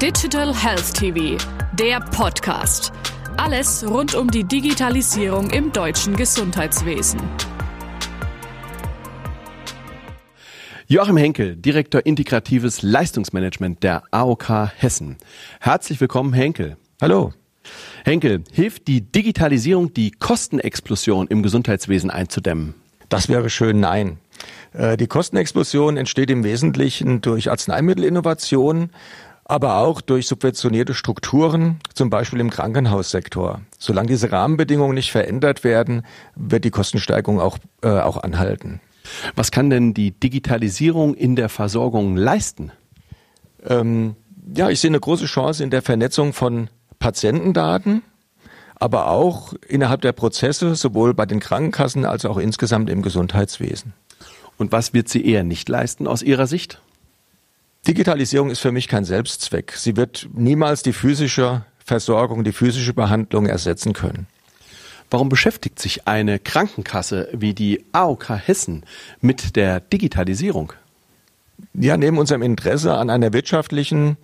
Digital Health TV, der Podcast. Alles rund um die Digitalisierung im deutschen Gesundheitswesen. Joachim Henkel, Direktor Integratives Leistungsmanagement der AOK Hessen. Herzlich willkommen, Henkel. Hallo. Henkel, hilft die Digitalisierung, die Kostenexplosion im Gesundheitswesen einzudämmen? Das wäre schön, nein. Äh, die Kostenexplosion entsteht im Wesentlichen durch Arzneimittelinnovation, aber auch durch subventionierte Strukturen, zum Beispiel im Krankenhaussektor. Solange diese Rahmenbedingungen nicht verändert werden, wird die Kostensteigerung auch, äh, auch anhalten. Was kann denn die Digitalisierung in der Versorgung leisten? Ähm, ja, ich sehe eine große Chance in der Vernetzung von Patientendaten, aber auch innerhalb der Prozesse, sowohl bei den Krankenkassen als auch insgesamt im Gesundheitswesen. Und was wird sie eher nicht leisten aus Ihrer Sicht? Digitalisierung ist für mich kein Selbstzweck. Sie wird niemals die physische Versorgung, die physische Behandlung ersetzen können. Warum beschäftigt sich eine Krankenkasse wie die AOK Hessen mit der Digitalisierung? Ja, neben unserem Interesse an einer wirtschaftlichen,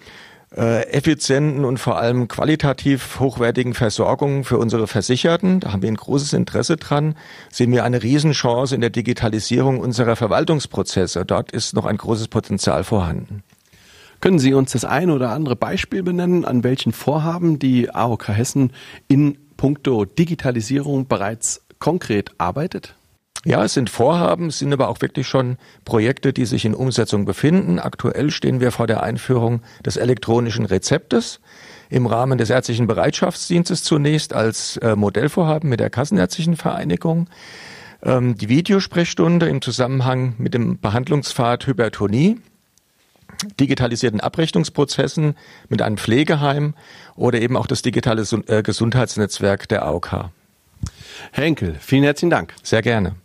äh, effizienten und vor allem qualitativ hochwertigen Versorgung für unsere Versicherten, da haben wir ein großes Interesse dran, sehen wir eine Riesenchance in der Digitalisierung unserer Verwaltungsprozesse. Dort ist noch ein großes Potenzial vorhanden. Können Sie uns das ein oder andere Beispiel benennen, an welchen Vorhaben die AOK Hessen in puncto Digitalisierung bereits konkret arbeitet? Ja, es sind Vorhaben, es sind aber auch wirklich schon Projekte, die sich in Umsetzung befinden. Aktuell stehen wir vor der Einführung des elektronischen Rezeptes im Rahmen des ärztlichen Bereitschaftsdienstes zunächst als äh, Modellvorhaben mit der Kassenärztlichen Vereinigung. Ähm, die Videosprechstunde im Zusammenhang mit dem Behandlungspfad Hypertonie digitalisierten Abrechnungsprozessen mit einem Pflegeheim oder eben auch das digitale äh, Gesundheitsnetzwerk der AOK. Henkel, vielen herzlichen Dank. Sehr gerne.